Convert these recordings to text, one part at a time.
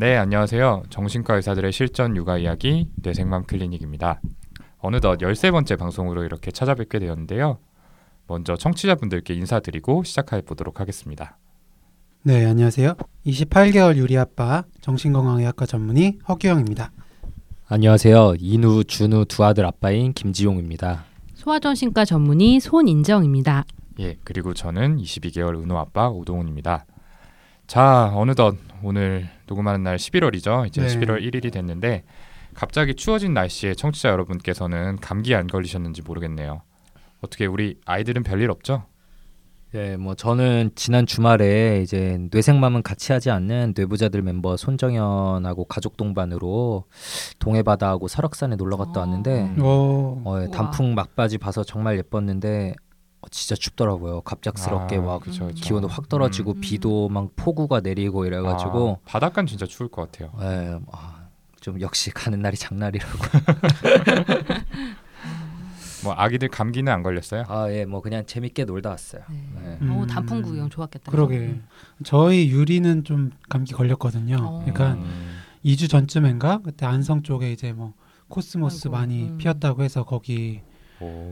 네, 안녕하세요. 정신과 의사들의 실전 육아 이야기 뇌생맘 클리닉입니다. 어느덧 13번째 방송으로 이렇게 찾아뵙게 되었는데요. 먼저 청취자분들께 인사드리고 시작해 보도록 하겠습니다. 네, 안녕하세요. 28개월 유리 아빠 정신건강의학과 전문의 허규영입니다. 안녕하세요. 인우, 준우 두 아들 아빠인 김지용입니다. 소아정신과 전문의 손인정입니다. 예, 그리고 저는 22개월 은호 아빠 오동훈입니다. 자, 어느덧 오늘 녹음하는 날 11월이죠. 이제 네. 11월 1일이 됐는데 갑자기 추워진 날씨에 청취자 여러분께서는 감기 안 걸리셨는지 모르겠네요. 어떻게 우리 아이들은 별일 없죠? 예, 뭐 저는 지난 주말에 이제 뇌생맘은 같이 하지 않는 뇌부자들 멤버 손정현하고 가족 동반으로 동해바다하고 설악산에 놀러 갔다 어. 왔는데 오, 어, 예. 단풍 막바지 봐서 정말 예뻤는데 어, 진짜 춥더라고요. 갑작스럽게 아, 막 그쵸, 그쵸. 기온도 확 떨어지고 음. 비도 막 폭우가 내리고 이래가지고 아, 바닷가는 진짜 추울 것 같아요. 예, 아, 좀 역시 가는 날이 장날이라고. 뭐 아기들 감기는 안 걸렸어요? 아, 예, 뭐 그냥 재밌게 놀다 왔어요. 네. 네. 음. 오, 단풍 구경 좋았겠다. 그러게. 음. 저희 유리는 좀 감기 걸렸거든요. 어. 그러니까 음, 2주 전쯤인가 그때 안성 쪽에 이제 뭐 코스모스 아이고, 많이 음. 피었다고 해서 거기 오.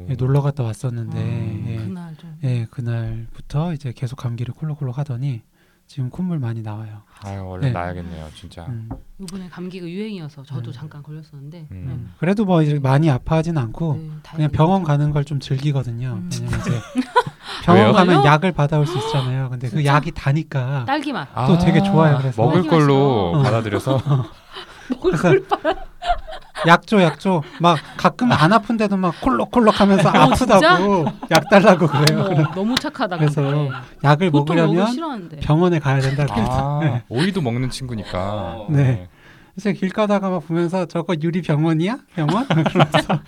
예, 놀러 갔다 왔었는데 음, 예, 그날 좀. 예, 그날부터 이제 계속 감기를 콜록콜록 하더니 지금 콧물 많이 나와요. 아유 얼른 네. 나야겠네요, 진짜. 음. 이번에 감기가 유행이어서 저도 음. 잠깐 걸렸었는데. 음. 그래도 뭐 이제 많이 아파하진 않고 네, 그냥. 병원 가는 걸 좀 즐기거든요. 음. 왜냐면 이제 병원 왜요? 가면? 약을 받아올 수 있잖아요. 근데 그 진짜? 약이 다니까 딸기 맛. 아, 또 되게 좋아요, 그래서. 먹을 걸로 맛있어. 받아들여서 그래서 약줘 약줘 막 가끔 안 아픈데도 막 콜록콜록하면서 아프다고 약 달라고 그래요. 어머, 너무 착하다. 그래서 근데. 약을 먹으 먹으려면. 병원에 가야 된다 그래서 아, 오이도 먹는 친구니까. 네. 그래서 길 가다가 막 보면서 저거 유리 병원이야 병원 그러면서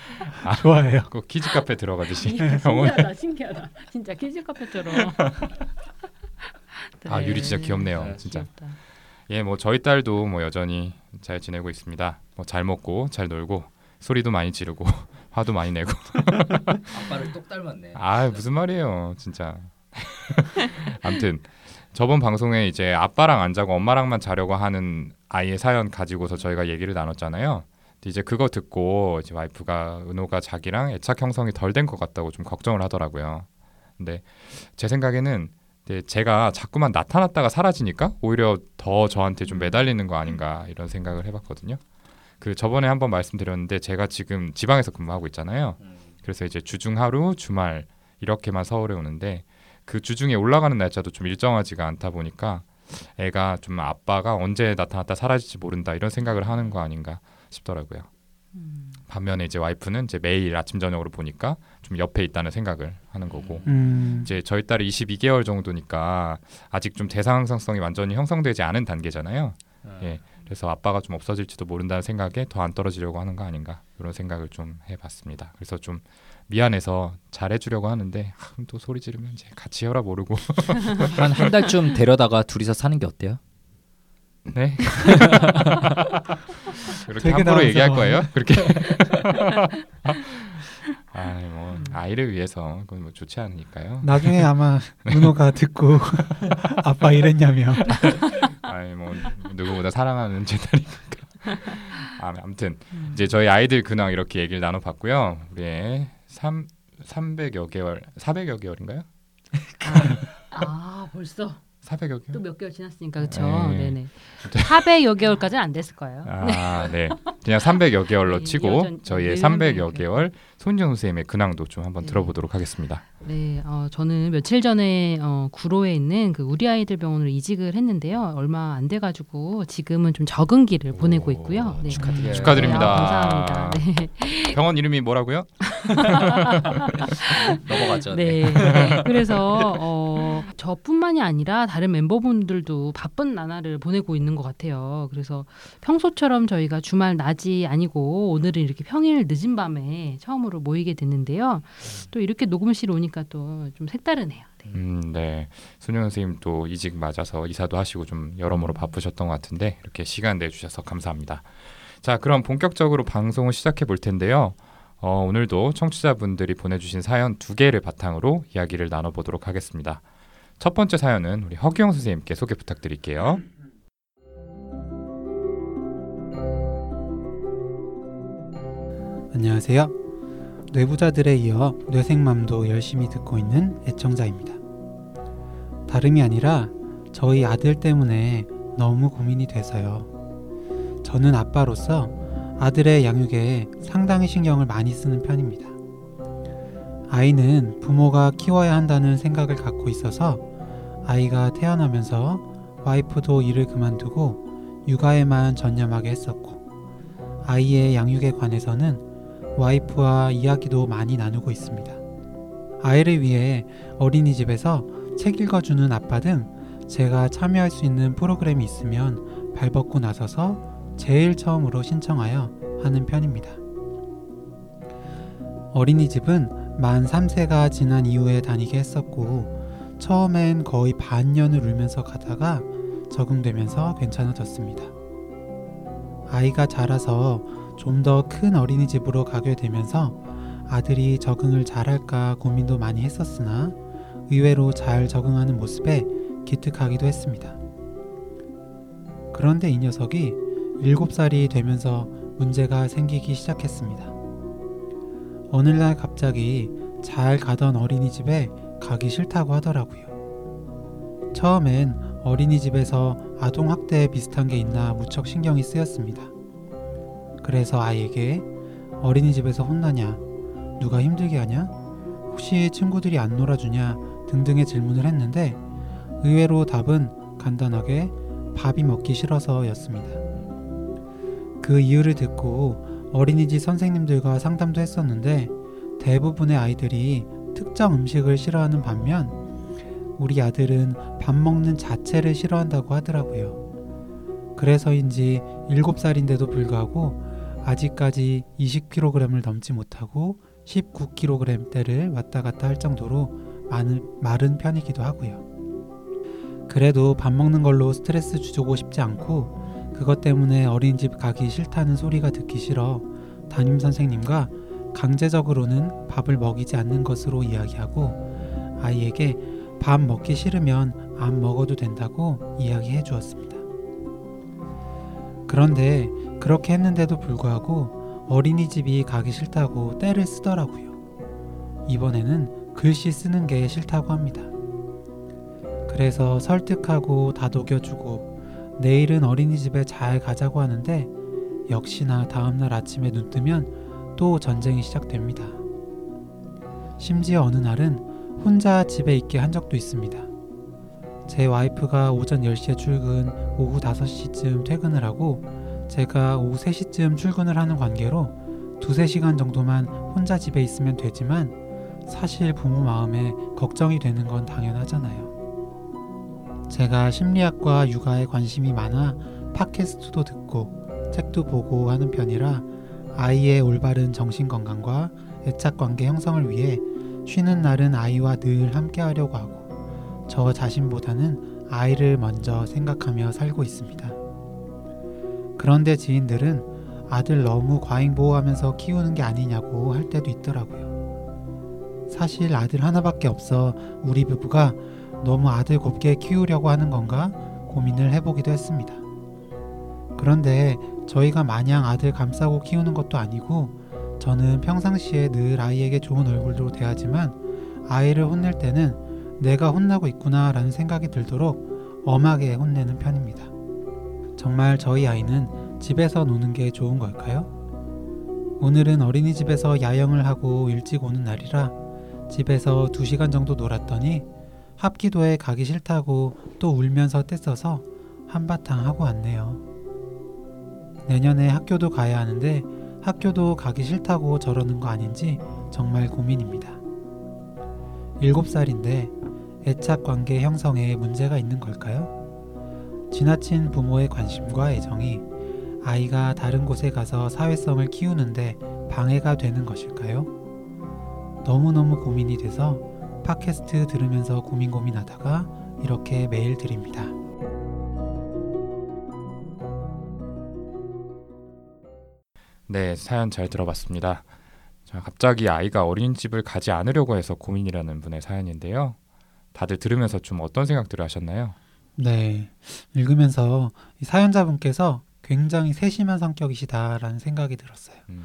좋아해요. 그 키즈 카페 들어가듯이 예, 병원에. 신기하다, 신기하다. 진짜 키즈 카페처럼. 아, 유리 진짜 귀엽네요, 네, 진짜. 귀엽다. 예, 뭐 저희 딸도 뭐 여전히 잘 지내고 있습니다. 뭐잘 먹고 잘 놀고 소리도 많이 지르고 화도 많이 내고. 아빠를 똑 닮았네. 아, 무슨 말이에요, 진짜. 아무튼 저번 방송에 이제 아빠랑 안 자고 엄마랑만 자려고 하는 아이의 사연 가지고서 저희가 얘기를 나눴잖아요. 이제 그거 듣고 이제 와이프가 은호가 자기랑 애착 형성이 덜 된 것 같다고 좀 걱정을 하더라고요. 근데 제 생각에는 제가 자꾸만 나타났다가 사라지니까 오히려 더 저한테 좀 매달리는 거 아닌가 이런 생각을 해봤거든요. 그 저번에 한번 말씀드렸는데 제가 지금 지방에서 근무하고 있잖아요. 그래서 이제 주중 하루, 주말 이렇게만 서울에 오는데 그 주중에 올라가는 날짜도 좀 일정하지가 않다 보니까 애가 좀 아빠가 언제 나타났다 사라질지 모른다 이런 생각을 하는 거 아닌가 싶더라고요. 음. 반면에 이제 와이프는 이제 매일 아침 저녁으로 보니까 좀 옆에 있다는 생각을 하는 거고 음, 이제 저희 딸이 22개월 정도니까 아직 좀 대상성성이 완전히 형성되지 않은 단계잖아요. 예. 그래서 아빠가 좀 없어질지도 모른다는 생각에 더 안 떨어지려고 하는 거 아닌가 이런 생각을 좀 해봤습니다. 그래서 좀 미안해서 잘해주려고 하는데 아, 또 소리 지르면 이제 같이 해라 모르고 한 한 달쯤 데려다가 둘이서 사는 게 어때요? 네 그렇게 되게 함부로 얘기할. 거예요? 그렇게 아뭐 아이를 위해서 그건 뭐 좋지 않으니까요. 나중에 아마 은호가 듣고 아빠 이랬냐며. 아니 뭐 누구보다 사랑하는 제 딸이니까. 아, 아무튼 음. 이제 저희 아이들 근황 이렇게 얘기를 나눠봤고요. 우리 3 300여 개월, 400여 개월인가요? 아 벌써 400여 개월? 또 몇 개월 지났으니까 그렇죠. 네. 네. 네 400여 개월까지는 안 됐을 거예요. 아, 네. 그냥 300여 개월로 네, 치고 저희의 네, 300여 네. 개월 손정 선생님의 근황도 좀 한번 네. 들어보도록 하겠습니다. 네, 어, 저는 며칠 전에 어, 구로에 있는 그 우리 아이들 병원으로 이직을 했는데요. 얼마 안 돼가지고 지금은 좀 적응기를 보내고 있고요. 네. 축하드려요. 축하드립니다. 네, 아, 감사합니다. 네. 병원 이름이 뭐라고요? 넘어가죠. 네. 그래서 어, 저뿐만이 아니라 다른 멤버분들도 바쁜 나날을 보내고 있는 것 같아요. 그래서 평소처럼 저희가 주말 낮이 아니고 오늘은 이렇게 평일 늦은 밤에 처음으로 모이게 됐는데요. 또 이렇게 녹음실 오니까 또 좀 색다르네요. 네. 음, 네. 순영 선생님 또 이직 맞아서 이사도 하시고 좀 여러모로 바쁘셨던 것 같은데 이렇게 시간 내주셔서 감사합니다. 자, 그럼 본격적으로 방송을 시작해 볼 텐데요. 어, 오늘도 청취자분들이 보내주신 사연 두 개를 바탕으로 이야기를 나눠보도록 하겠습니다. 첫 번째 사연은 우리 허기영 선생님께 소개 부탁드릴게요. 안녕하세요. 뇌부자들에 이어 뇌생맘도 열심히 듣고 있는 애청자입니다. 다름이 아니라 저희 아들 때문에 너무 고민이 돼서요. 저는 아빠로서 아들의 양육에 상당히 신경을 많이 쓰는 편입니다. 아이는 부모가 키워야 한다는 생각을 갖고 있어서 아이가 태어나면서 와이프도 일을 그만두고 육아에만 전념하게 했었고 아이의 양육에 관해서는 와이프와 이야기도 많이 나누고 있습니다. 아이를 위해 어린이집에서 책 읽어주는 아빠 등 제가 참여할 수 있는 프로그램이 있으면 발벗고 나서서 제일 처음으로 신청하여 하는 편입니다. 어린이집은 만 3세가 지난 이후에 다니게 했었고 처음엔 거의 반년을 울면서 가다가 적응되면서 괜찮아졌습니다. 아이가 자라서 좀 더 큰 어린이집으로 가게 되면서 아들이 적응을 잘할까 고민도 많이 했었으나 의외로 잘 적응하는 모습에 기특하기도 했습니다. 그런데 이 녀석이 7살이 되면서 문제가 생기기 시작했습니다. 어느 날 갑자기 잘 가던 어린이집에 가기 싫다고 하더라고요. 처음엔 어린이집에서 아동학대 비슷한 게 있나 무척 신경이 쓰였습니다. 그래서 아이에게 어린이집에서 혼나냐, 누가 힘들게 하냐, 혹시 친구들이 안 놀아주냐 등등의 질문을 했는데 의외로 답은 간단하게 밥이 먹기 싫어서였습니다. 그 이유를 듣고 어린이집 선생님들과 상담도 했었는데 대부분의 아이들이 특정 음식을 싫어하는 반면 우리 아들은 밥 먹는 자체를 싫어한다고 하더라고요. 그래서인지 7살인데도 불구하고 아직까지 20kg을 넘지 못하고 19kg대를 왔다 갔다 할 정도로 많은, 마른 편이기도 하고요. 그래도 밥 먹는 걸로 스트레스 주고 싶지 않고 그것 때문에 어린이집 가기 싫다는 소리가 듣기 싫어 담임 선생님과 강제적으로는 밥을 먹이지 않는 것으로 이야기하고 아이에게 밥 먹기 싫으면 안 먹어도 된다고 이야기해 주었습니다. 그런데 그렇게 했는데도 불구하고 어린이집이 가기 싫다고 떼를 쓰더라고요. 이번에는 글씨 쓰는 게 싫다고 합니다. 그래서 설득하고 다독여주고 내일은 어린이집에 잘 가자고 하는데 역시나 다음날 아침에 눈 뜨면 또 전쟁이 시작됩니다. 심지어 어느 날은 혼자 집에 있게 한 적도 있습니다. 제 와이프가 오전 10시에 출근, 오후 5시쯤 퇴근을 하고 제가 오후 3시쯤 출근을 하는 관계로 두세 시간 정도만 혼자 집에 있으면 되지만 사실 부모 마음에 걱정이 되는 건 당연하잖아요. 제가 심리학과 육아에 관심이 많아 팟캐스트도 듣고 책도 보고 하는 편이라 아이의 올바른 정신 건강과 애착 관계 형성을 위해 쉬는 날은 아이와 늘 함께 하려고 하고 저 자신보다는 아이를 먼저 생각하며 살고 있습니다. 그런데 지인들은 아들 너무 과잉 보호하면서 키우는 게 아니냐고 할 때도 있더라고요. 사실 아들 하나밖에 없어 우리 부부가 너무 아들 곱게 키우려고 하는 건가 고민을 해보기도 했습니다. 그런데 저희가 마냥 아들 감싸고 키우는 것도 아니고 저는 평상시에 늘 아이에게 좋은 얼굴로 대하지만 아이를 혼낼 때는 내가 혼나고 있구나 라는 생각이 들도록 엄하게 혼내는 편입니다. 정말 저희 아이는 집에서 노는 게 좋은 걸까요? 오늘은 어린이집에서 야영을 하고 일찍 오는 날이라 집에서 2시간 정도 놀았더니 합기도에 가기 싫다고 또 울면서 떼써서 한바탕 하고 왔네요. 내년에 학교도 가야 하는데 학교도 가기 싫다고 저러는 거 아닌지 정말 고민입니다. 7살인데 애착 관계 형성에 문제가 있는 걸까요? 지나친 부모의 관심과 애정이 아이가 다른 곳에 가서 사회성을 키우는데 방해가 되는 것일까요? 너무너무 고민이 돼서 팟캐스트 들으면서 고민 고민하다가 이렇게 메일 드립니다. 네, 사연 잘 들어봤습니다. 자, 갑자기 아이가 어린이집을 가지 않으려고 해서 고민이라는 분의 사연인데요. 다들 들으면서 좀 어떤 생각들을 하셨나요? 네, 읽으면서 이 사연자분께서 굉장히 세심한 성격이시다라는 생각이 들었어요. 음,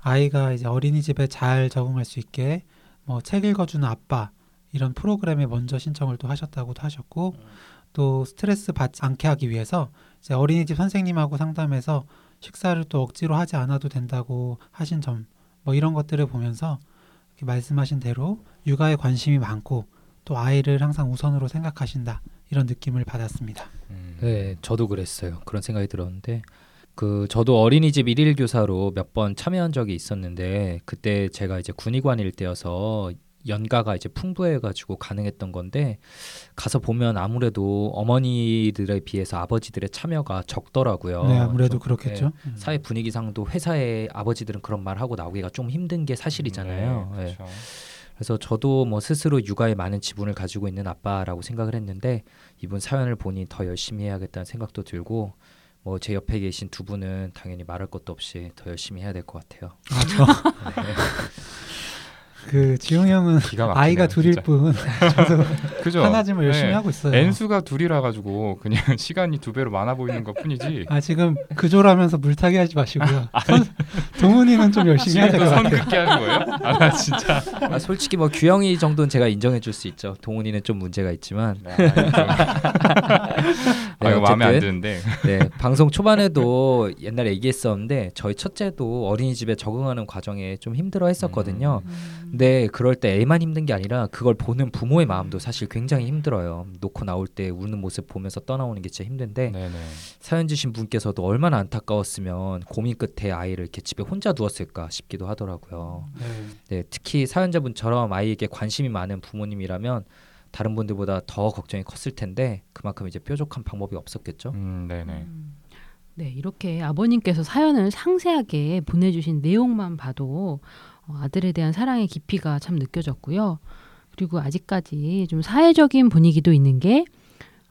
아이가 이제 어린이집에 잘 적응할 수 있게 뭐 책 읽어주는 아빠 이런 프로그램에 먼저 신청을 또 하셨다고도 하셨고 또 스트레스 받지 않게 하기 위해서 이제 어린이집 선생님하고 상담해서 식사를 또 억지로 하지 않아도 된다고 하신 점 뭐 이런 것들을 보면서 말씀하신 대로 육아에 관심이 많고 또 아이를 항상 우선으로 생각하신다 이런 느낌을 받았습니다. 음, 네, 저도 그랬어요. 그런 생각이 들었는데 그 저도 어린이집 일일 교사로 몇 번 참여한 적이 있었는데 그때 제가 이제 군의관일 때여서 연가가 이제 풍부해가지고 가능했던 건데 가서 보면 아무래도 어머니들에 비해서 아버지들의 참여가 적더라고요. 네, 아무래도 좀, 그렇겠죠. 네, 사회 분위기상도 회사에 아버지들은 그런 말 하고 나오기가 좀 힘든 게 사실이잖아요. 네, 네. 그렇죠. 그래서 저도 뭐 스스로 육아에 많은 지분을 가지고 있는 아빠라고 생각을 했는데 이분 사연을 보니 더 열심히 해야겠다는 생각도 들고 뭐 제 옆에 계신 두 분은 당연히 말할 것도 없이 더 열심히 해야 될 것 같아요. 아, 저, 네. 그 지용 형은 기가 막히네요, 아이가 둘일 진짜. 뿐 저도 그죠? 하나쯤은 열심히 네. 하고 있어요. N수가 둘이라 가지고 그냥 시간이 두 배로 많아 보이는 것뿐이지. 아 지금 그조라면서 물타기 하지 마시고요. 선- 동훈이는 좀 열심히 해야 될것또 같아요. 선긋게 하는 거예요? 아, 나 진짜. 아, 솔직히 뭐 규영이 정도는 제가 인정해 줄 수 있죠. 동훈이는 좀 문제가 있지만 네, 아, 네, 이거 마음에 안 드는데. 네, 방송 초반에도 옛날에 얘기했었는데 저희 첫째도 어린이집에 적응하는 과정에 좀 힘들어 했었거든요. 근데 그럴 때 애만 힘든 게 아니라 그걸 보는 부모의 마음도 사실 굉장히 힘들어요. 놓고 나올 때 우는 모습 보면서 떠나오는 게 진짜 힘든데 네네. 사연 주신 분께서도 얼마나 안타까웠으면 고민 끝에 아이를 이렇게 집에 혼자 두었을까 싶기도 하더라고요. 네. 네, 특히 사연자분처럼 아이에게 관심이 많은 부모님이라면 다른 분들보다 더 걱정이 컸을 텐데 그만큼 이제 뾰족한 방법이 없었겠죠. 음, 네네. 음. 네, 이렇게 아버님께서 사연을 상세하게 보내주신 내용만 봐도 어, 아들에 대한 사랑의 깊이가 참 느껴졌고요. 그리고 아직까지 좀 사회적인 분위기도 있는 게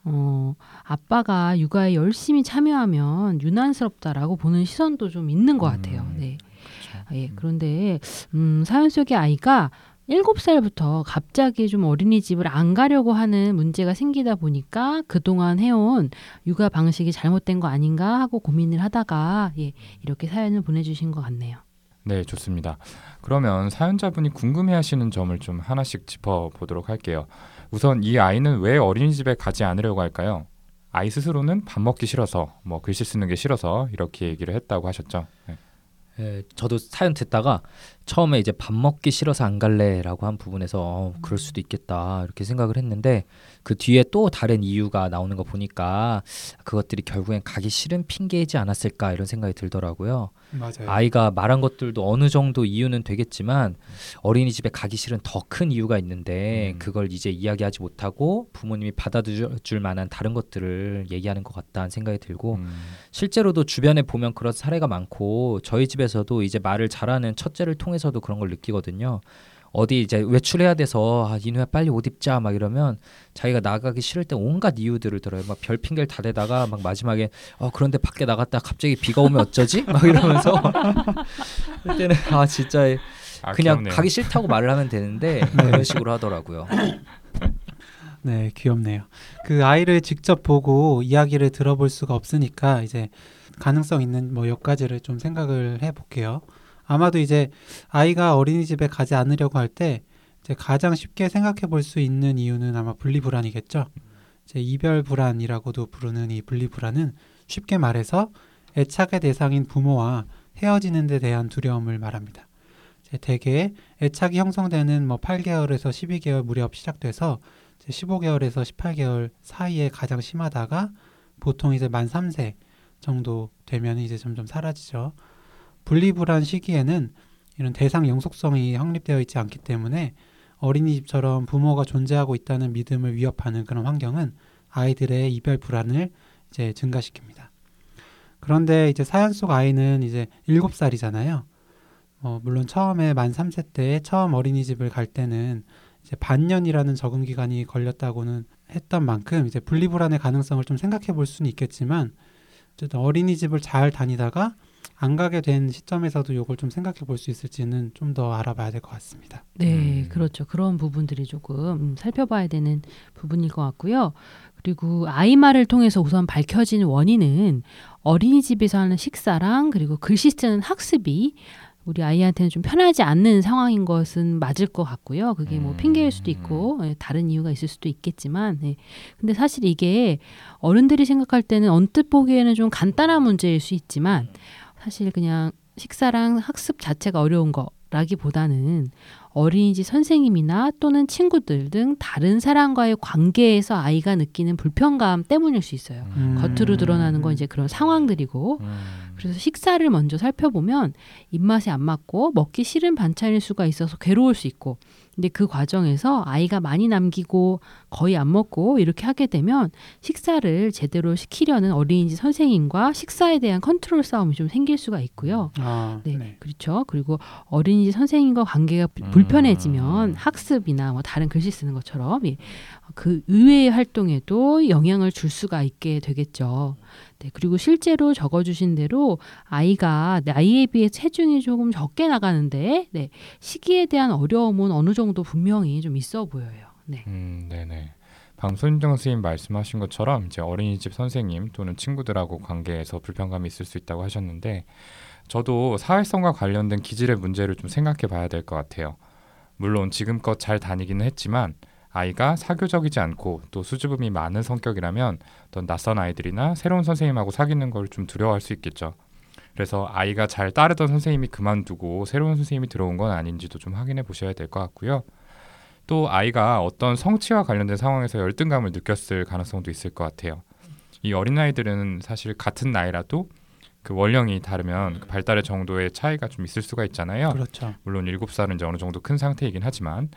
어, 아빠가 육아에 열심히 참여하면 유난스럽다라고 보는 시선도 좀 있는 것 같아요. 음, 네. 그렇죠. 아, 예, 그런데 음, 사연 속의 아이가 일곱 살부터 갑자기 좀 어린이집을 안 가려고 하는 문제가 생기다 보니까 그동안 해온 육아 방식이 잘못된 거 아닌가 하고 고민을 하다가 예, 이렇게 사연을 보내주신 것 같네요. 네, 좋습니다. 그러면 사연자분이 궁금해하시는 점을 좀 하나씩 짚어보도록 할게요. 우선 이 아이는 왜 어린이집에 가지 않으려고 할까요? 아이 스스로는 밥 먹기 싫어서, 뭐 글씨 쓰는 게 싫어서 이렇게 얘기를 했다고 하셨죠. 네. 예, 저도 사연 듣다가 처음에 이제 밥 먹기 싫어서 안 갈래라고 한 부분에서 어, 그럴 수도 있겠다 이렇게 생각을 했는데 그 뒤에 또 다른 이유가 나오는 거 보니까 그것들이 결국엔 가기 싫은 핑계이지 않았을까 이런 생각이 들더라고요. 맞아요. 아이가 말한 것들도 어느 정도 이유는 되겠지만 어린이집에 가기 싫은 더 큰 이유가 있는데 음. 그걸 이제 이야기하지 못하고 부모님이 받아줄 만한 다른 것들을 얘기하는 것 같다는 생각이 들고 음, 실제로도 주변에 보면 그런 사례가 많고 저희 집에서도 이제 말을 잘하는 첫째를 통해 서도 그런 걸 느끼거든요. 어디 이제 외출해야 돼서 아, 이누야 빨리 옷 입자 막 이러면 자기가 나가기 싫을 때 온갖 이유들을 들어요. 막 별 핑계를 다 대다가 막 마지막에 어 그런데 밖에 나갔다 갑자기 비가 오면 어쩌지? 막 이러면서 그때는 아 진짜 아, 그냥 귀엽네요. 가기 싫다고 말을 하면 되는데 그런 식으로 하더라고요. 네, 귀엽네요. 그 아이를 직접 보고 이야기를 들어볼 수가 없으니까 이제 가능성 있는 뭐 몇 가지를 좀 생각을 해 볼게요. 아마도 이제 아이가 어린이집에 가지 않으려고 할 때 이제 가장 쉽게 생각해 볼 수 있는 이유는 아마 분리 불안이겠죠. 이제 이별 불안이라고도 부르는 이 분리 불안은 쉽게 말해서 애착의 대상인 부모와 헤어지는 데 대한 두려움을 말합니다. 대개 애착이 형성되는 뭐 8개월에서 12개월 무렵 시작돼서 이제 15개월에서 18개월 사이에 가장 심하다가 보통 이제 만 3세 정도 되면 이제 점점 사라지죠. 분리불안 시기에는 이런 대상 영속성이 확립되어 있지 않기 때문에 어린이집처럼 부모가 존재하고 있다는 믿음을 위협하는 그런 환경은 아이들의 이별 불안을 이제 증가시킵니다. 그런데 이제 사연 속 아이는 이제 7살이잖아요. 어, 물론 처음에 만 3세 때 처음 어린이집을 갈 때는 이제 반년이라는 적응 기간이 걸렸다고는 했던 만큼 이제 분리불안의 가능성을 좀 생각해 볼 수는 있겠지만 어쨌든 어린이집을 잘 다니다가 안 가게 된 시점에서도 이걸 좀 생각해 볼 수 있을지는 좀 더 알아봐야 될 것 같습니다. 네, 음. 그렇죠. 그런 부분들이 조금 음, 살펴봐야 되는 부분일 것 같고요. 그리고 아이 말을 통해서 우선 밝혀진 원인은 어린이집에서 하는 식사랑 그리고 글씨 쓰는 학습이 우리 아이한테는 좀 편하지 않는 상황인 것은 맞을 것 같고요. 그게 뭐 음. 핑계일 수도 있고 예, 다른 이유가 있을 수도 있겠지만, 예. 근데 사실 이게 어른들이 생각할 때는 언뜻 보기에는 좀 간단한 문제일 수 있지만 사실 그냥 식사랑 학습 자체가 어려운 거라기보다는 어린이집 선생님이나 또는 친구들 등 다른 사람과의 관계에서 아이가 느끼는 불편감 때문일 수 있어요. 음. 겉으로 드러나는 건 이제 그런 상황들이고 음. 그래서 식사를 먼저 살펴보면 입맛에 안 맞고 먹기 싫은 반찬일 수가 있어서 괴로울 수 있고 근데 그 과정에서 아이가 많이 남기고 거의 안 먹고 이렇게 하게 되면 식사를 제대로 시키려는 어린이집 선생님과 식사에 대한 컨트롤 싸움이 좀 생길 수가 있고요. 아, 네, 네. 그렇죠. 그리고 어린이집 선생님과 관계가 불- 음. 불편해지면 학습이나 뭐 다른 글씨 쓰는 것처럼 예, 그 의외의 활동에도 영향을 줄 수가 있게 되겠죠. 네, 그리고 실제로 적어주신 대로 아이가 나이에 비해 체중이 조금 적게 나가는데 네, 시기에 대한 어려움은 어느 정도 분명히 좀 있어 보여요. 네. 음, 네네. 방소인정 선생님 말씀하신 것처럼 이제 어린이집 선생님 또는 친구들하고 관계에서 불편감이 있을 수 있다고 하셨는데 저도 사회성과 관련된 기질의 문제를 좀 생각해 봐야 될 것 같아요. 물론 지금껏 잘 다니기는 했지만 아이가 사교적이지 않고 또 수줍음이 많은 성격이라면 어떤 낯선 아이들이나 새로운 선생님하고 사귀는 걸 좀 두려워할 수 있겠죠. 그래서 아이가 잘 따르던 선생님이 그만두고 새로운 선생님이 들어온 건 아닌지도 좀 확인해 보셔야 될 것 같고요. 또 아이가 어떤 성취와 관련된 상황에서 열등감을 느꼈을 가능성도 있을 것 같아요. 이 어린아이들은 사실 같은 나이라도 그 원령이 다르면 그 발달의 정도의 차이가 좀 있을 수가 있잖아요. 그렇죠. 물론 일곱 살은 이제 어느 정도 큰 상태이긴 하지만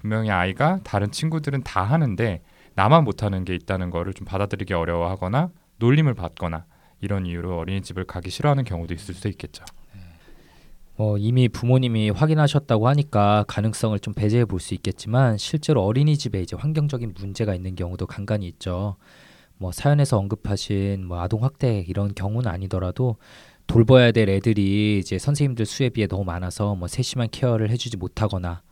분명히 아이가 다른 친구들은 다 하는데 나만 못하는 게 있다는 거를 좀 받아들이기 어려워하거나 놀림을 받거나 이런 이유로 어린이집을 가기 싫어하는 경우도 있을 수 있겠죠. 뭐 이미 부모님이 확인하셨다고 하니까 가능성을 좀 배제해 볼 수 있겠지만 실제로 어린이집에 이제 환경적인 문제가 있는 경우도 간간히 있죠. 뭐 사연에서 언급하신 뭐 아동 학대 이런 경우는 아니더라도 돌봐야 될 애들이 이제 선생님들 수에 비해 너무 많아서 뭐 세심한 케어를 해주지 못하거나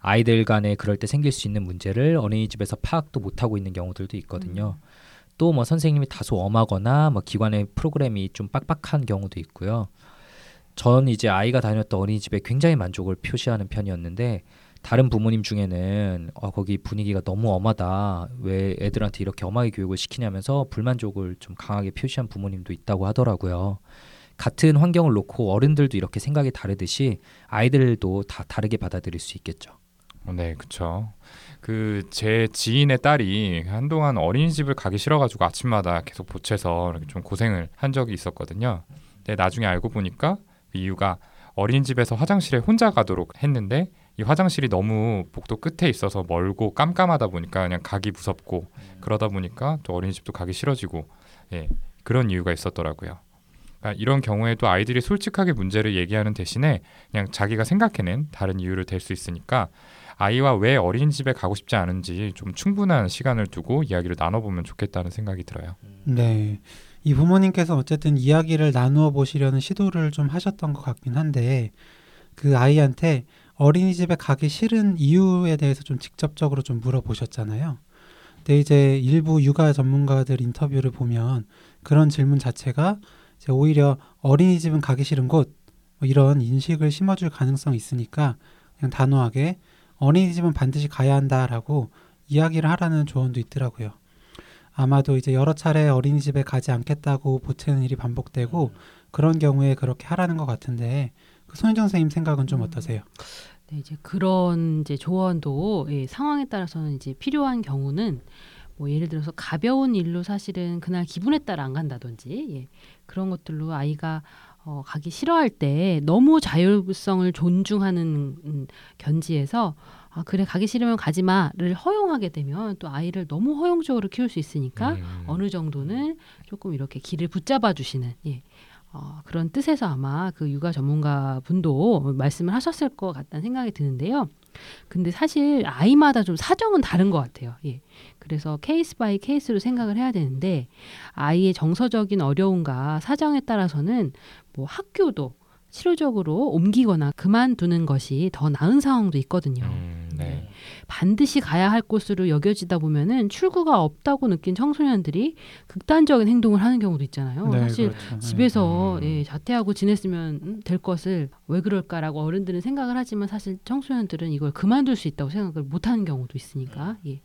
아이들 간에 그럴 때 생길 수 있는 문제를 어린이집에서 파악도 못하고 있는 경우들도 있거든요. 또뭐 선생님이 다소 엄하거나 뭐 기관의 프로그램이 좀 빡빡한 경우도 있고요. 전 이제 아이가 다녔던 어린이집에 굉장히 만족을 표시하는 편이었는데 다른 부모님 중에는 어, 거기 분위기가 너무 엄하다 왜 애들한테 이렇게 엄하게 교육을 시키냐면서 불만족을 좀 강하게 표시한 부모님도 있다고 하더라고요. 같은 환경을 놓고 어른들도 이렇게 생각이 다르듯이 아이들도 다 다르게 받아들일 수 있겠죠. 어, 네, 그렇죠. 그 제 지인의 딸이 한동안 어린이집을 가기 싫어가지고 아침마다 계속 보채서 이렇게 좀 고생을 한 적이 있었거든요. 근데 나중에 알고 보니까 그 이유가 어린이집에서 화장실에 혼자 가도록 했는데 이 화장실이 너무 복도 끝에 있어서 멀고 깜깜하다 보니까 그냥 가기 무섭고 그러다 보니까 또 어린이집도 가기 싫어지고 예 그런 이유가 있었더라고요. 그러니까 이런 경우에도 아이들이 솔직하게 문제를 얘기하는 대신에 그냥 자기가 생각해낸 다른 이유를 댈 수 있으니까 아이와 왜 어린이집에 가고 싶지 않은지 좀 충분한 시간을 두고 이야기를 나눠보면 좋겠다는 생각이 들어요. 네. 이 부모님께서 어쨌든 이야기를 나누어 보시려는 시도를 좀 하셨던 것 같긴 한데 그 아이한테 어린이집에 가기 싫은 이유에 대해서 좀 직접적으로 좀 물어보셨잖아요. 근데 이제 일부 육아 전문가들 인터뷰를 보면 그런 질문 자체가 오히려 어린이집은 가기 싫은 곳 뭐 이런 인식을 심어줄 가능성이 있으니까 그냥 단호하게 어린이집은 반드시 가야 한다라고 이야기를 하라는 조언도 있더라고요. 아마도 이제 여러 차례 어린이집에 가지 않겠다고 보채는 일이 반복되고 그런 경우에 그렇게 하라는 것 같은데 그 손희정 선생님 생각은 좀 어떠세요? 네, 이제 그런 이제 조언도 예, 상황에 따라서는 이제 필요한 경우는 뭐 예를 들어서 가벼운 일로 사실은 그날 기분에 따라 안 간다든지 예, 그런 것들로 아이가 어, 가기 싫어할 때 너무 자율성을 존중하는 음, 견지에서 아, 그래 가기 싫으면 가지 마를 허용하게 되면 또 아이를 너무 허용적으로 키울 수 있으니까 음. 어느 정도는 조금 이렇게 길을 붙잡아 주시는 예. 어, 그런 뜻에서 아마 그 육아 전문가 분도 말씀을 하셨을 것 같다는 생각이 드는데요. 근데 사실 아이마다 좀 사정은 다른 것 같아요. 예. 그래서 case by case로 생각을 해야 되는데 아이의 정서적인 어려움과 사정에 따라서는 뭐 학교도 치료적으로 옮기거나 그만두는 것이 더 나은 상황도 있거든요. 음, 네. 반드시 가야 할 곳으로 여겨지다 보면은 출구가 없다고 느낀 청소년들이 극단적인 행동을 하는 경우도 있잖아요. 네, 사실 그렇죠. 네. 집에서 음. 예, 자퇴하고 지냈으면 음, 될 것을 왜 그럴까라고 어른들은 생각을 하지만 사실 청소년들은 이걸 그만둘 수 있다고 생각을 못하는 경우도 있으니까 예.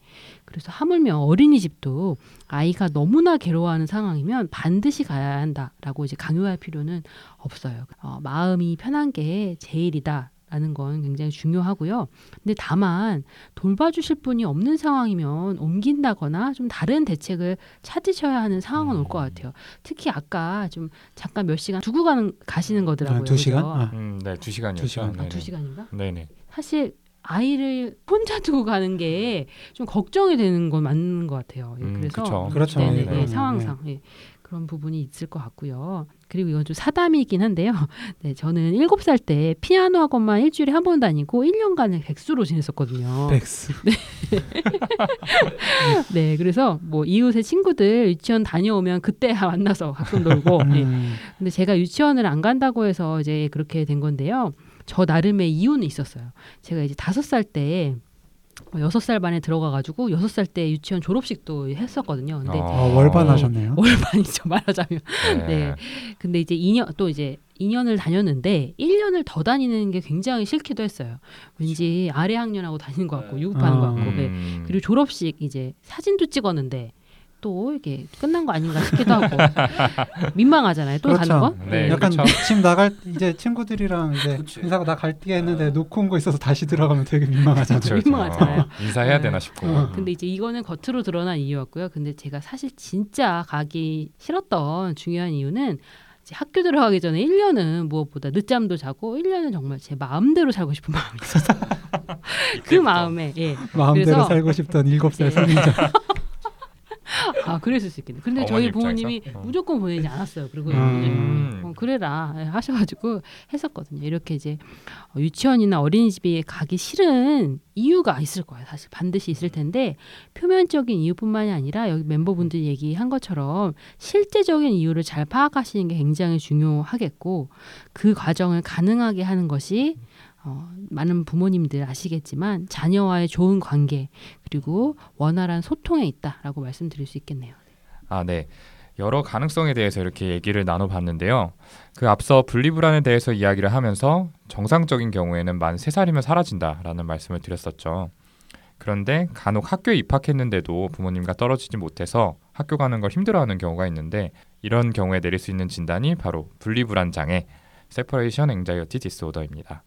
그래서 하물며 어린이집도 아이가 너무나 괴로워하는 상황이면 반드시 가야 한다라고 이제 강요할 필요는 없어요. 어, 마음이 편한 게 제일이다. 라는 건 굉장히 중요하고요. 근데 다만 돌봐주실 분이 없는 상황이면 옮긴다거나 좀 다른 대책을 찾으셔야 하는 상황은 올 것 같아요. 특히 아까 좀 잠깐 몇 시간 두고 가는 가시는 거더라고요. 아, 두 시간? 아. 음, 네, 두 시간이었죠. 두 시간. 아, 네네. 두 시간인가? 네네. 사실 아이를 혼자 두고 가는 게 좀 걱정이 되는 건 맞는 것 같아요. 예, 음, 그래서 그쵸. 그렇죠. 네네, 네, 예, 네. 상황상 예, 그런 부분이 있을 것 같고요. 그리고 이건 좀 사담이긴 한데요. 네, 저는 일곱 살 때 피아노 학원만 일주일에 한 번 다니고 1년간을 백수로 지냈었거든요. 백스. 네, 그래서 뭐 이웃의 친구들 유치원 다녀오면 그때 만나서 가끔 놀고. 예. 음, 근데 제가 유치원을 안 간다고 해서 이제 그렇게 된 건데요. 저 나름의 이유는 있었어요. 제가 이제 다섯 살 때 여섯 살 반에 들어가가지고 여섯 살 때 유치원 졸업식도 했었거든요. 근데 어, 월반 하셨네요. 월반이죠 말하자면. 네. 네. 근데 이제 2년 또 이제 2년을 다녔는데 1년을 더 다니는 게 굉장히 싫기도 했어요. 왠지 아래 학년하고 다니는 것 같고 유급하는 것 같고. 네. 음. 그리고 졸업식 이제 사진도 찍었는데 또 이게 끝난 거 아닌가 싶기도 하고 민망하잖아요. 또 그렇죠. 가는 거? 네, 약간 그렇죠. 집 나갈 이제 친구들이랑 이제 인사하고 나 갈게 했는데 놓고 온 거 있어서 다시 들어가면 되게 민망하잖아요. 그렇죠, 그렇죠. 민망하잖아요. 어, 인사해야 네. 되나 싶고. 어. 근데 이제 이거는 겉으로 드러난 이유였고요. 근데 제가 사실 진짜 가기 싫었던 중요한 이유는 학교 들어가기 전에 1년은 무엇보다 늦잠도 자고 1년은 정말 제 마음대로 살고 싶은 마음이 있어서 그 마음에 예. 마음대로 그래서- 살고 싶던 일곱 살 예. 성인자. 아 그랬을 수 있겠네. 근데 어머니 저희 입장에서? 부모님이 어. 무조건 보내지 않았어요. 그리고 음. 이제 어, 그래라 예, 하셔가지고 했었거든요. 이렇게 이제 어, 유치원이나 어린이집에 가기 싫은 이유가 있을 거예요. 사실 반드시 있을 텐데 표면적인 이유뿐만이 아니라 여기 멤버분들이 얘기한 것처럼 실제적인 이유를 잘 파악하시는 게 굉장히 중요하겠고 그 과정을 가능하게 하는 것이 어, 많은 부모님들 아시겠지만 자녀와의 좋은 관계 그리고 원활한 소통에 있다라고 말씀드릴 수 있겠네요. 아, 네. 여러 가능성에 대해서 이렇게 얘기를 나눠봤는데요. 그 앞서 분리불안에 대해서 이야기를 하면서 정상적인 경우에는 만 3살이면 사라진다라는 말씀을 드렸었죠. 그런데 간혹 학교에 입학했는데도 부모님과 떨어지지 못해서 학교 가는 걸 힘들어하는 경우가 있는데 이런 경우에 내릴 수 있는 진단이 바로 분리불안 장애, separation anxiety disorder입니다.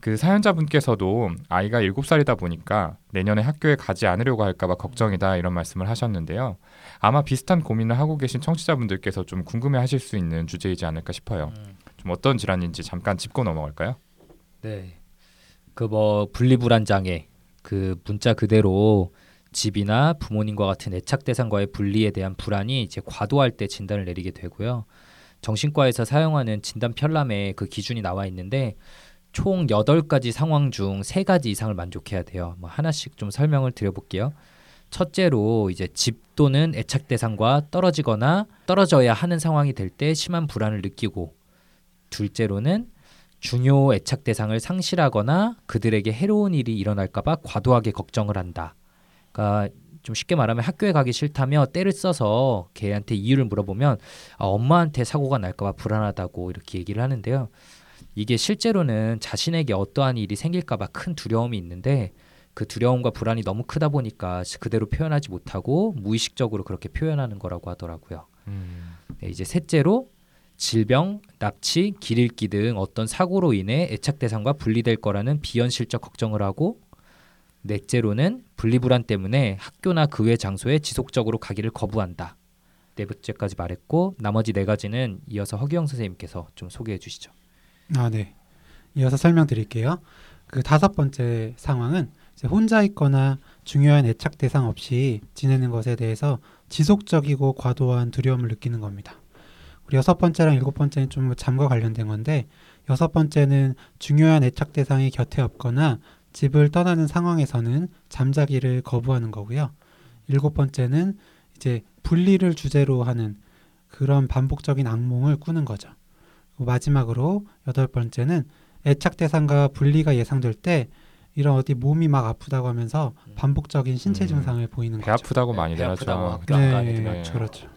그 사연자분께서도 아이가 7살이다 보니까 내년에 학교에 가지 않으려고 할까봐 걱정이다 이런 말씀을 하셨는데요. 아마 비슷한 고민을 하고 계신 청취자분들께서 좀 궁금해 하실 수 있는 주제이지 않을까 싶어요. 좀 어떤 질환인지 잠깐 짚고 넘어갈까요? 네. 그 뭐 분리불안 장애 그 문자 그대로 집이나 부모님과 같은 애착 대상과의 분리에 대한 불안이 이제 과도할 때 진단을 내리게 되고요. 정신과에서 사용하는 진단 편람에 그 기준이 나와 있는데 총 8가지 상황 중 3가지 이상을 만족해야 돼요. 뭐 하나씩 좀 설명을 드려 볼게요. 첫째로 이제 집 또는 애착 대상과 떨어지거나 떨어져야 하는 상황이 될 때 심한 불안을 느끼고 둘째로는 중요 애착 대상을 상실하거나 그들에게 해로운 일이 일어날까봐 과도하게 걱정을 한다. 그러니까 좀 쉽게 말하면 학교에 가기 싫다며 때를 써서 걔한테 이유를 물어보면 아, 엄마한테 사고가 날까봐 불안하다고 이렇게 얘기를 하는데요. 이게 실제로는 자신에게 어떠한 일이 생길까봐 큰 두려움이 있는데 그 두려움과 불안이 너무 크다 보니까 그대로 표현하지 못하고 무의식적으로 그렇게 표현하는 거라고 하더라고요. 네, 이제 셋째로 질병, 납치, 길 잃기 등 어떤 사고로 인해 애착 대상과 분리될 거라는 비현실적 걱정을 하고 넷째로는 분리불안 때문에 학교나 그 외 장소에 지속적으로 가기를 거부한다. 네 번째까지 말했고 나머지 네 가지는 이어서 허기영 선생님께서 좀 소개해 주시죠. 아, 네. 이어서 설명드릴게요. 그 다섯 번째 상황은 혼자 있거나 중요한 애착 대상 없이 지내는 것에 대해서 지속적이고 과도한 두려움을 느끼는 겁니다. 그리고 여섯 번째랑 일곱 번째는 좀 잠과 관련된 건데 여섯 번째는 중요한 애착 대상이 곁에 없거나 집을 떠나는 상황에서는 잠자기를 거부하는 거고요. 일곱 번째는 이제 분리를 주제로 하는 그런 반복적인 악몽을 꾸는 거죠. 마지막으로 여덟 번째는 애착 대상과 분리가 예상될 때 이런 어디 몸이 막 아프다고 하면서 반복적인 신체 음. 증상을 보이는 배 거죠. 아프다고 많이 배 아프다고 들었죠. 학교 안 가게 되면 그렇죠, 그렇죠.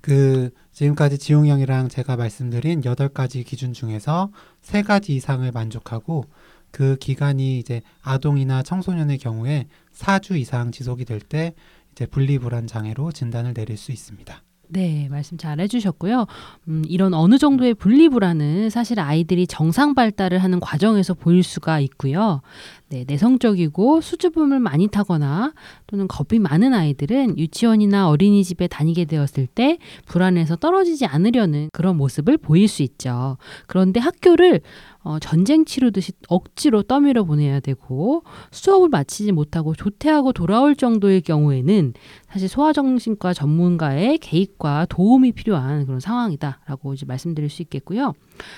그 지금까지 지용 형이랑 제가 말씀드린 여덟 가지 기준 중에서 세 가지 이상을 만족하고 그 기간이 이제 아동이나 청소년의 경우에 4주 이상 지속이 될 때 이제 분리불안 장애로 진단을 내릴 수 있습니다. 네, 말씀 잘 해주셨고요. 음, 이런 어느 정도의 분리불안은 사실 아이들이 정상 발달을 하는 과정에서 보일 수가 있고요. 네, 내성적이고 수줍음을 많이 타거나 또는 겁이 많은 아이들은 유치원이나 어린이집에 다니게 되었을 때 불안해서 떨어지지 않으려는 그런 모습을 보일 수 있죠. 그런데 학교를 어, 전쟁 치르듯이 억지로 떠밀어 보내야 되고 수업을 마치지 못하고 조퇴하고 돌아올 정도의 경우에는 사실 소아정신과 전문가의 개입과 도움이 필요한 그런 상황이다라고 이제 말씀드릴 수 있겠고요.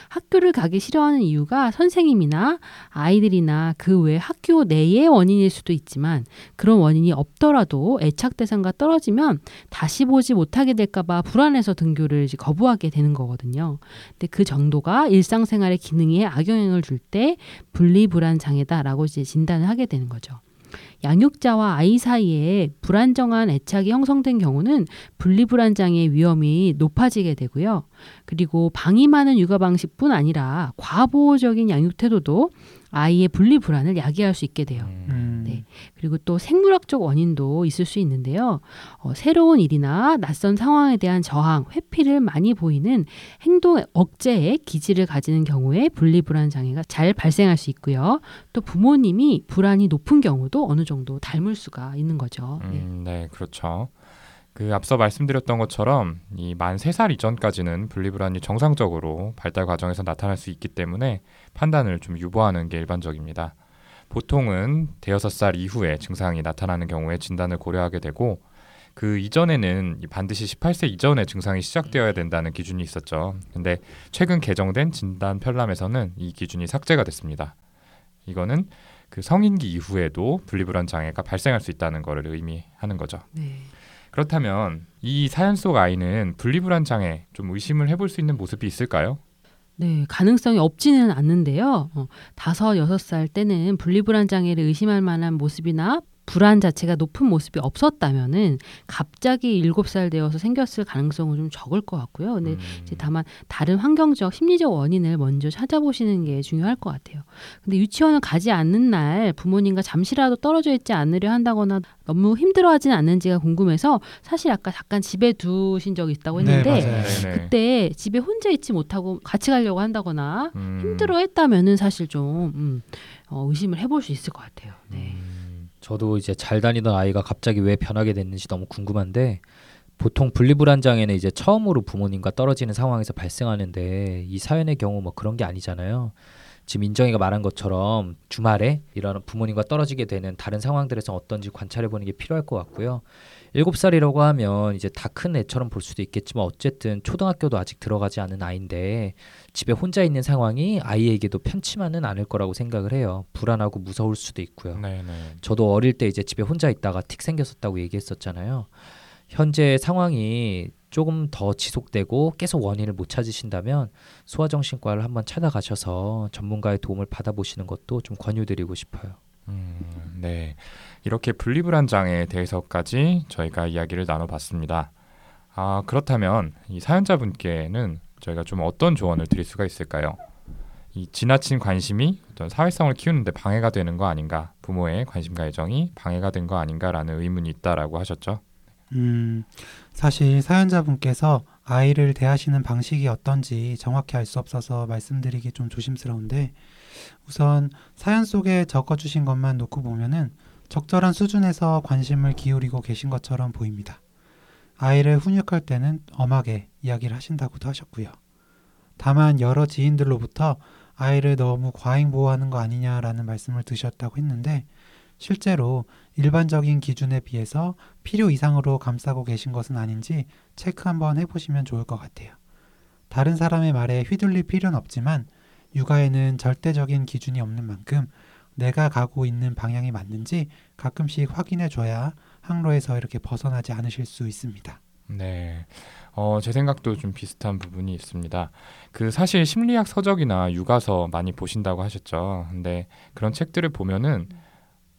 학교를 가기 싫어하는 이유가 선생님이나 아이들이나 그 외 학교 내의 원인일 수도 있지만 그런 원인이 없더라도 애착 대상과 떨어지면 다시 보지 못하게 될까봐 불안해서 등교를 이제 거부하게 되는 거거든요. 근데 그 정도가 일상생활의 기능에 악영향을 줄 때 분리불안 장애다라고 이제 진단을 하게 되는 거죠. 양육자와 아이 사이에 불안정한 애착이 형성된 경우는 분리불안 장애의 위험이 높아지게 되고요. 그리고 방임하는 육아 방식뿐 아니라 과보호적인 양육 태도도 아이의 분리 불안을 야기할 수 있게 돼요. 음, 네. 그리고 또 생물학적 원인도 있을 수 있는데요. 어, 새로운 일이나 낯선 상황에 대한 저항, 회피를 많이 보이는 행동 억제의 기질을 가지는 경우에 분리 불안 장애가 잘 발생할 수 있고요. 또 부모님이 불안이 높은 경우도 어느 정도 닮을 수가 있는 거죠. 네. 음, 네, 그렇죠. 그 앞서 말씀드렸던 것처럼 이 만 세 살 이전까지는 분리불안이 정상적으로 발달 과정에서 나타날 수 있기 때문에 판단을 좀 유보하는 게 일반적입니다. 보통은 대여섯 살 이후에 증상이 나타나는 경우에 진단을 고려하게 되고 그 이전에는 이 반드시 18세 이전에 증상이 시작되어야 된다는 기준이 있었죠. 근데 최근 개정된 진단 편람에서는 이 기준이 삭제가 됐습니다. 이거는 그 성인기 이후에도 분리불안 장애가 발생할 수 있다는 것을 의미하는 거죠. 네. 그렇다면 이 사연 속 아이는 분리불안 장애 좀 의심을 해볼 수 있는 모습이 있을까요? 네, 가능성이 없지는 않는데요. 어, 다섯, 여섯 살 때는 분리불안 장애를 의심할 만한 모습이나 불안 자체가 높은 모습이 없었다면은 갑자기 일곱 살 되어서 생겼을 가능성은 좀 적을 것 같고요. 근데 음, 이제 다만 다른 환경적 심리적 원인을 먼저 찾아보시는 게 중요할 것 같아요. 근데 유치원을 가지 않는 날 부모님과 잠시라도 떨어져 있지 않으려 한다거나 너무 힘들어하지는 않는지가 궁금해서 사실 아까 잠깐 집에 두신 적이 있다고 네, 했는데. 네네. 그때 집에 혼자 있지 못하고 같이 가려고 한다거나 음, 힘들어했다면은 사실 좀 음, 어, 의심을 해볼 수 있을 것 같아요. 네. 음, 저도 이제 잘 다니던 아이가 갑자기 왜 변하게 됐는지 너무 궁금한데 보통 분리불안 장애는 이제 처음으로 부모님과 떨어지는 상황에서 발생하는데 이 사연의 경우 뭐 그런 게 아니잖아요. 지금 인정이가 말한 것처럼 주말에 이런 부모님과 떨어지게 되는 다른 상황들에서 어떤지 관찰해 보는 게 필요할 것 같고요. 일곱 살이라고 하면 이제 다 큰 애처럼 볼 수도 있겠지만 어쨌든 초등학교도 아직 들어가지 않은 아이인데 집에 혼자 있는 상황이 아이에게도 편치만은 않을 거라고 생각을 해요. 불안하고 무서울 수도 있고요. 네네. 저도 어릴 때 이제 집에 혼자 있다가 틱 생겼었다고 얘기했었잖아요. 현재 상황이 조금 더 지속되고 계속 원인을 못 찾으신다면 소아정신과를 한번 찾아가셔서 전문가의 도움을 받아보시는 것도 좀 권유드리고 싶어요. 음, 네. 이렇게 분리불안 장애에 대해서까지 저희가 이야기를 나눠봤습니다. 아, 그렇다면 이 사연자분께는 저희가 좀 어떤 조언을 드릴 수가 있을까요? 이 지나친 관심이 어떤 사회성을 키우는데 방해가 되는 거 아닌가? 부모의 관심과 애정이 방해가 된 거 아닌가라는 의문이 있다라고 하셨죠. 음, 사실 사연자분께서 아이를 대하시는 방식이 어떤지 정확히 알 수 없어서 말씀드리기 좀 조심스러운데 우선 사연 속에 적어주신 것만 놓고 보면은 적절한 수준에서 관심을 기울이고 계신 것처럼 보입니다. 아이를 훈육할 때는 엄하게 이야기를 하신다고도 하셨고요. 다만 여러 지인들로부터 아이를 너무 과잉 보호하는 거 아니냐라는 말씀을 드셨다고 했는데 실제로 일반적인 기준에 비해서 필요 이상으로 감싸고 계신 것은 아닌지 체크 한번 해보시면 좋을 것 같아요. 다른 사람의 말에 휘둘릴 필요는 없지만 육아에는 절대적인 기준이 없는 만큼 내가 가고 있는 방향이 맞는지 가끔씩 확인해 줘야 항로에서 이렇게 벗어나지 않으실 수 있습니다. 네. 어, 제 생각도 좀 비슷한 부분이 있습니다. 그 사실 심리학 서적이나 육아서 많이 보신다고 하셨죠. 근데 그런 책들을 보면은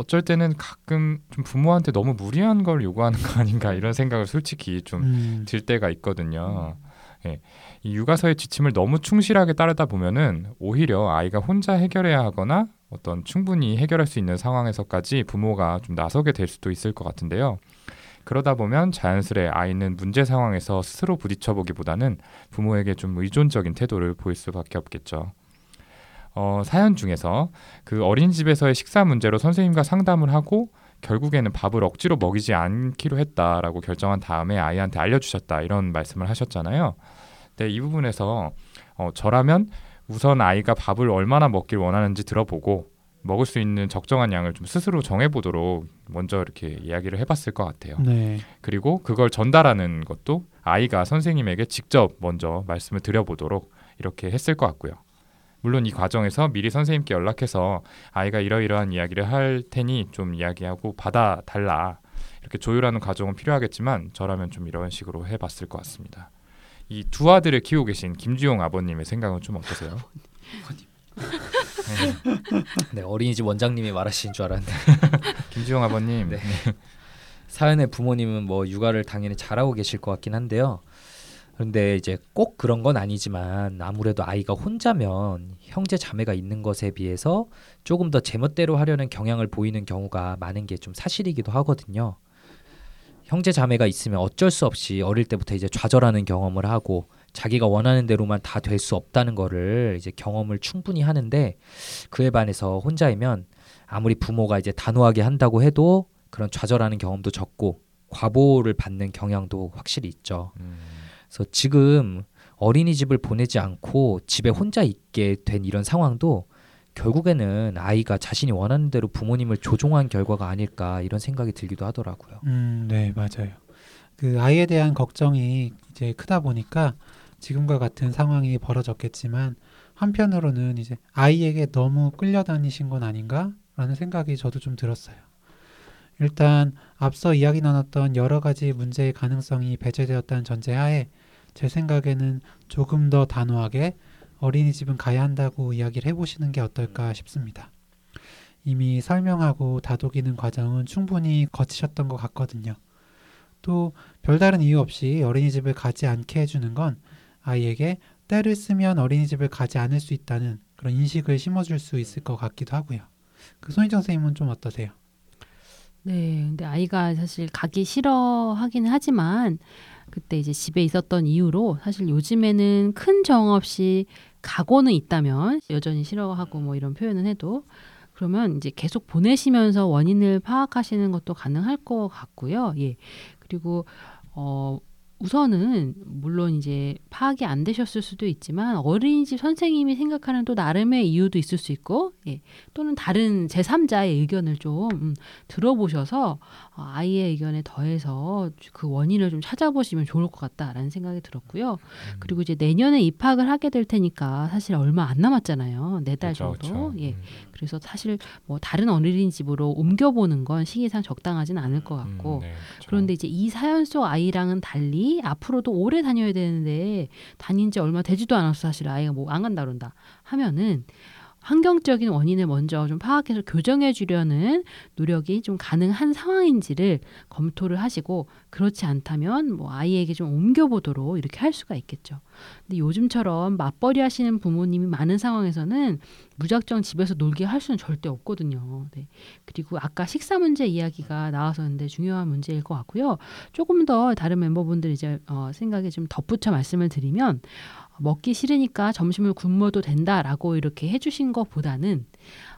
어쩔 때는 가끔 좀 부모한테 너무 무리한 걸 요구하는 거 아닌가 이런 생각을 솔직히 좀 음, 들 때가 있거든요. 예. 이 육아서의 지침을 너무 충실하게 따르다 보면은 오히려 아이가 혼자 해결해야 하거나 어떤 충분히 해결할 수 있는 상황에서까지 부모가 좀 나서게 될 수도 있을 것 같은데요. 그러다 보면 자연스레 아이는 문제 상황에서 스스로 부딪혀 보기보다는 부모에게 좀 의존적인 태도를 보일 수밖에 없겠죠. 어, 사연 중에서 그 어린이집에서의 식사 문제로 선생님과 상담을 하고 결국에는 밥을 억지로 먹이지 않기로 했다라고 결정한 다음에 아이한테 알려주셨다 이런 말씀을 하셨잖아요. 네, 이 부분에서 어, 저라면 우선 아이가 밥을 얼마나 먹길 원하는지 들어보고 먹을 수 있는 적정한 양을 좀 스스로 정해보도록 먼저 이렇게 이야기를 해봤을 것 같아요. 네. 그리고 그걸 전달하는 것도 아이가 선생님에게 직접 먼저 말씀을 드려보도록 이렇게 했을 것 같고요. 물론 이 과정에서 미리 선생님께 연락해서 아이가 이러이러한 이야기를 할 테니 좀 이야기하고 받아 달라 이렇게 조율하는 과정은 필요하겠지만 저라면 좀 이런 식으로 해 봤을 것 같습니다. 이 두 아들을 키우고 계신 김주용 아버님의 생각은 좀 어떠세요? 네, 어린이집 원장님이 말하신 줄 알았는데 김주용 아버님, 네. 사연의 부모님은 뭐 육아를 당연히 잘하고 계실 것 같긴 한데요. 그런데 이제 꼭 그런 건 아니지만 아무래도 아이가 혼자면 형제 자매가 있는 것에 비해서 조금 더 제멋대로 하려는 경향을 보이는 경우가 많은 게 좀 사실이기도 하거든요. 형제 자매가 있으면 어쩔 수 없이 어릴 때부터 이제 좌절하는 경험을 하고 자기가 원하는 대로만 다 될 수 없다는 거를 이제 경험을 충분히 하는데 그에 반해서 혼자이면 아무리 부모가 이제 단호하게 한다고 해도 그런 좌절하는 경험도 적고 과보를 받는 경향도 확실히 있죠. 음, 그래서 지금 어린이집을 보내지 않고 집에 혼자 있게 된 이런 상황도 결국에는 아이가 자신이 원하는 대로 부모님을 조종한 결과가 아닐까 이런 생각이 들기도 하더라고요. 음, 네, 맞아요. 그 아이에 대한 걱정이 이제 크다 보니까 지금과 같은 상황이 벌어졌겠지만 한편으로는 이제 아이에게 너무 끌려다니신 건 아닌가라는 생각이 저도 좀 들었어요. 일단 앞서 이야기 나눴던 여러 가지 문제의 가능성이 배제되었다는 전제하에 제 생각에는 조금 더 단호하게 어린이집은 가야 한다고 이야기를 해보시는 게 어떨까 싶습니다. 이미 설명하고 다독이는 과정은 충분히 거치셨던 것 같거든요. 또 별다른 이유 없이 어린이집을 가지 않게 해주는 건 아이에게 때를 쓰면 어린이집을 가지 않을 수 있다는 그런 인식을 심어줄 수 있을 것 같기도 하고요. 그 손희정 선생님은 좀 어떠세요? 네, 근데 아이가 사실 가기 싫어하기는 하지만 그때 이제 집에 있었던 이유로 사실 요즘에는 큰 정 없이 가고는 있다면 여전히 싫어하고 뭐 이런 표현은 해도 그러면 이제 계속 보내시면서 원인을 파악하시는 것도 가능할 것 같고요. 예. 그리고 어 우선은 물론 이제 파악이 안 되셨을 수도 있지만 어린이집 선생님이 생각하는 또 나름의 이유도 있을 수 있고 예. 또는 다른 제3자의 의견을 좀 음, 들어보셔서 어, 아이의 의견에 더해서 그 원인을 좀 찾아보시면 좋을 것 같다라는 생각이 들었고요. 그리고 이제 내년에 입학을 하게 될 테니까 사실 얼마 안 남았잖아요. 네달 그렇죠, 정도. 그렇죠. 예. 음, 그래서 사실 뭐 다른 어린이집으로 옮겨보는 건 시기상 적당하진 않을 것 같고 음, 네, 그렇죠. 그런데 이제 이 사연 속 아이랑은 달리 앞으로도 오래 다녀야 되는데 다닌 지 얼마 되지도 않았어 사실 아이가 뭐 안 간다 그런다 하면은 환경적인 원인을 먼저 좀 파악해서 교정해 주려는 노력이 좀 가능한 상황인지를 검토를 하시고 그렇지 않다면 뭐 아이에게 좀 옮겨보도록 이렇게 할 수가 있겠죠. 근데 요즘처럼 맞벌이 하시는 부모님이 많은 상황에서는 무작정 집에서 놀게 할 수는 절대 없거든요. 네. 그리고 아까 식사 문제 이야기가 나와서는데 중요한 문제일 것 같고요. 조금 더 다른 멤버분들 이제 어, 생각에 좀 덧붙여 말씀을 드리면 먹기 싫으니까 점심을 굶어도 된다라고 이렇게 해주신 것보다는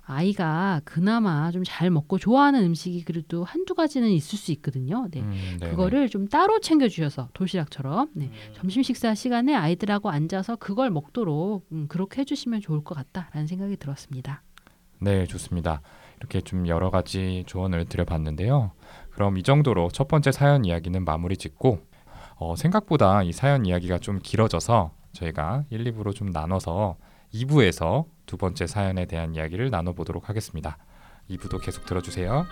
아이가 그나마 좀 잘 먹고 좋아하는 음식이 그래도 한두 가지는 있을 수 있거든요. 네. 음, 네네. 그거를 좀 따로 챙겨 주셔서 도시락처럼 네. 점심 식사 시간에 아이들하고 앉아서 그걸 먹도록 음, 그렇게 해주시면 좋을 것 같다라는 생각이 들었습니다. 네, 좋습니다. 이렇게 좀 여러 가지 조언을 드려봤는데요. 그럼 이 정도로 첫 번째 사연 이야기는 마무리 짓고 어, 생각보다 이 사연 이야기가 좀 길어져서 저희가 1, 2부로 좀 나눠서 2부에서 두 번째 사연에 대한 이야기를 나눠보도록 하겠습니다. 2부도 계속 들어주세요.